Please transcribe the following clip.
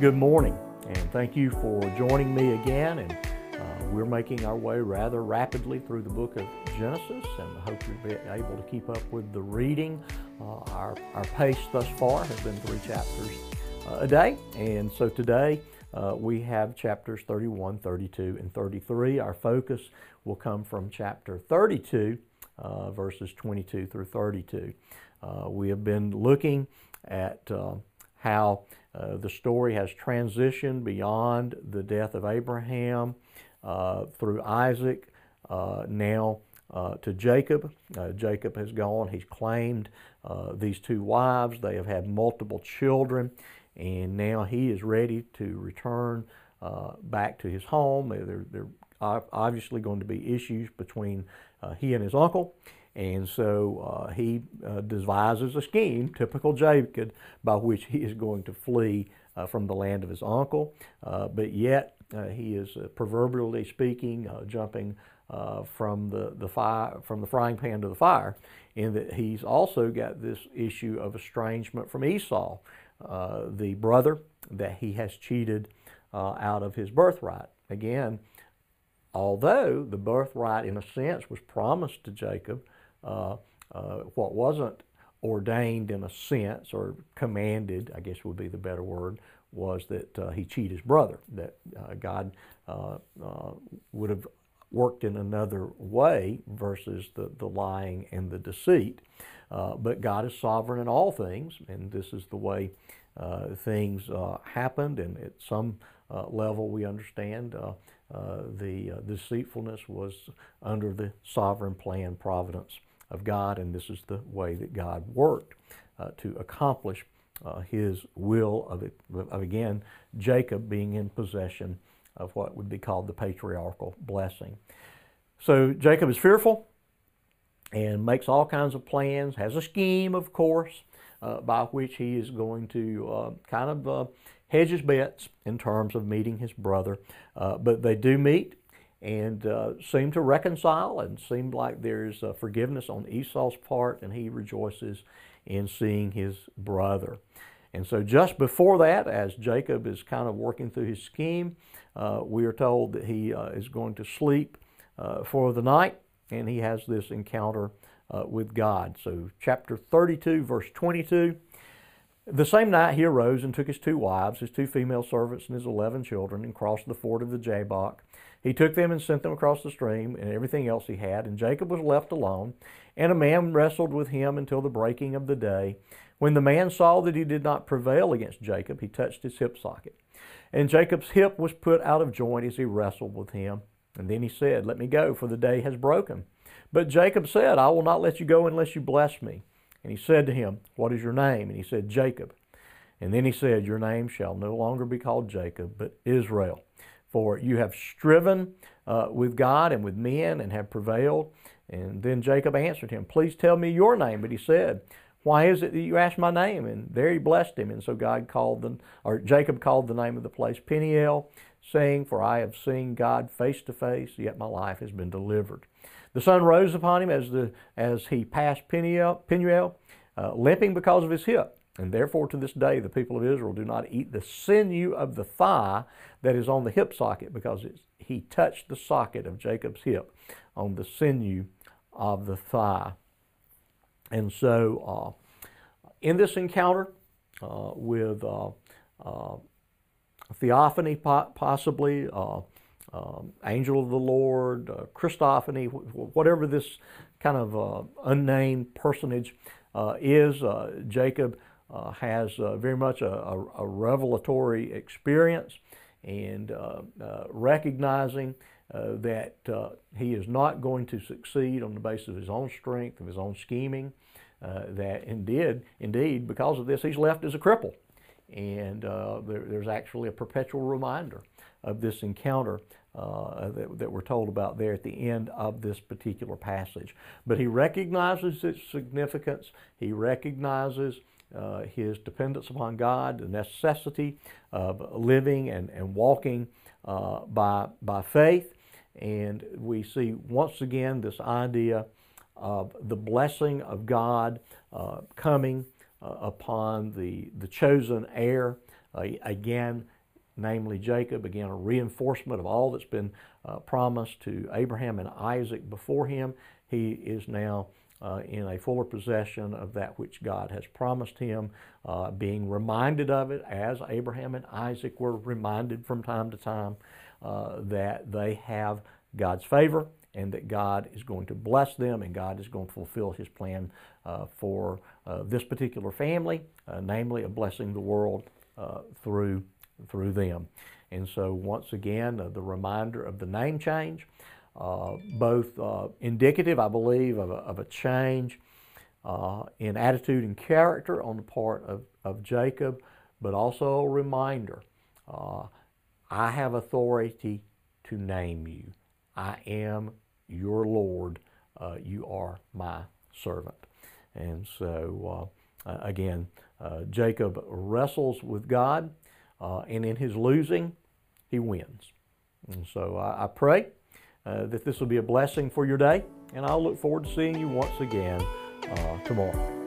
Good morning, and thank you for joining me again. And uh, we're making our way rather rapidly through the book of Genesis, and I hope you'll be able to keep up with the reading. Uh, our, our pace thus far has been three chapters uh, a day, and so today uh, we have chapters 31, 32, and 33. Our focus will come from chapter 32, uh, verses 22 through 32. Uh, we have been looking at how uh, the story has transitioned beyond the death of Abraham uh, through Isaac, now to Jacob. Jacob has gone, he's claimed these two wives, they have had multiple children and now he is ready to return uh, back to his home. There, there are obviously going to be issues between uh, he and his uncle, and so uh, he uh, devises a scheme, typical Jacob, by which he is going to flee uh, from the land of his uncle, uh, but yet he is proverbially speaking, jumping from the, the fire from the frying pan to the fire, in that he's also got this issue of estrangement from Esau. Uh, the brother that he has cheated uh, out of his birthright. Again, although the birthright, in a sense, was promised to Jacob, uh, uh, what wasn't ordained in a sense or commanded, I guess would be the better word, was that uh, he cheat his brother, that uh, God would have worked in another way versus the, the lying and the deceit. Uh, but God is sovereign in all things, and this is the way uh, things uh, happened. And at some uh, level, we understand uh, uh, the deceitfulness was under the sovereign plan, providence of God, and this is the way that God worked to accomplish His will of, it, of, again, Jacob being in possession of what would be called the patriarchal blessing. So Jacob is fearful and makes all kinds of plans, has a scheme, of course, uh, by which he is going to uh, kind of uh, hedge his bets in terms of meeting his brother. Uh, but they do meet and uh, seem to reconcile and seem like there's forgiveness on Esau's part, and he rejoices in seeing his brother. And so, just before that, as Jacob is kind of working through his scheme, uh, we are told that he uh, is going to sleep uh, for the night and he has this encounter uh, with God. So, chapter 32, verse 22. The same night he arose and took his two wives, his two female servants, and his eleven children, and crossed the ford of the Jabbok. He took them and sent them across the stream, and everything else he had. And Jacob was left alone, and a man wrestled with him until the breaking of the day. When the man saw that he did not prevail against Jacob, he touched his hip socket. And Jacob's hip was put out of joint as he wrestled with him. And then he said, Let me go, for the day has broken. But Jacob said, I will not let you go unless you bless me. And he said to him, What is your name? And he said, Jacob. And then he said, Your name shall no longer be called Jacob, but Israel. For you have striven uh, with God and with men and have prevailed. And then Jacob answered him, Please tell me your name. But he said, Why is it that you ask my name? And there he blessed him. And so God called the, or Jacob called the name of the place Peniel, saying, For I have seen God face to face, yet my life has been delivered. The sun rose upon him as, the, as he passed Peniel, Peniel uh, limping because of his hip. And therefore, to this day, the people of Israel do not eat the sinew of the thigh that is on the hip socket because he touched the socket of Jacob's hip on the sinew of the thigh. And so, uh, in this encounter uh, with uh, uh, theophany, possibly, uh, um, angel of the Lord, uh, Christophany, whatever this kind of unnamed personage is, Jacob uh, has uh, very much a, a, a, revelatory experience and recognizing that he is not going to succeed on the basis of his own strength, of his own scheming, that indeed, indeed, because of this, he's left as a cripple. And there, there's actually a perpetual reminder of this encounter uh, that, that, we're told about there at the end of this particular passage. But he recognizes its significance. He recognizes uh, his dependence upon God, the necessity of living and, and walking uh, by, by faith. And we see once again this idea of the blessing of God uh, coming uh, upon the, the chosen heir uh, again, namely Jacob, again, a reinforcement of all that's been uh, promised to Abraham and Isaac before him. He is now uh, in a fuller possession of that which God has promised him, uh, being reminded of it as Abraham and Isaac were reminded from time to time uh, that they have God's favor and that God is going to bless them and God is going to fulfill his plan uh, for uh, this particular family, uh, namely of blessing the world through, through them. And so, once again, the reminder of the name change. Uh, both uh, indicative, I believe, of a, of a change uh, in attitude and character on the part of, of Jacob, but also a reminder I have authority to name you. I am your Lord. Uh, you are my servant. And so, uh, again, uh, Jacob wrestles with God, and in his losing, he wins. And so I, I pray uh, that this will be a blessing for your day. And I'll look forward to seeing you once again uh, tomorrow.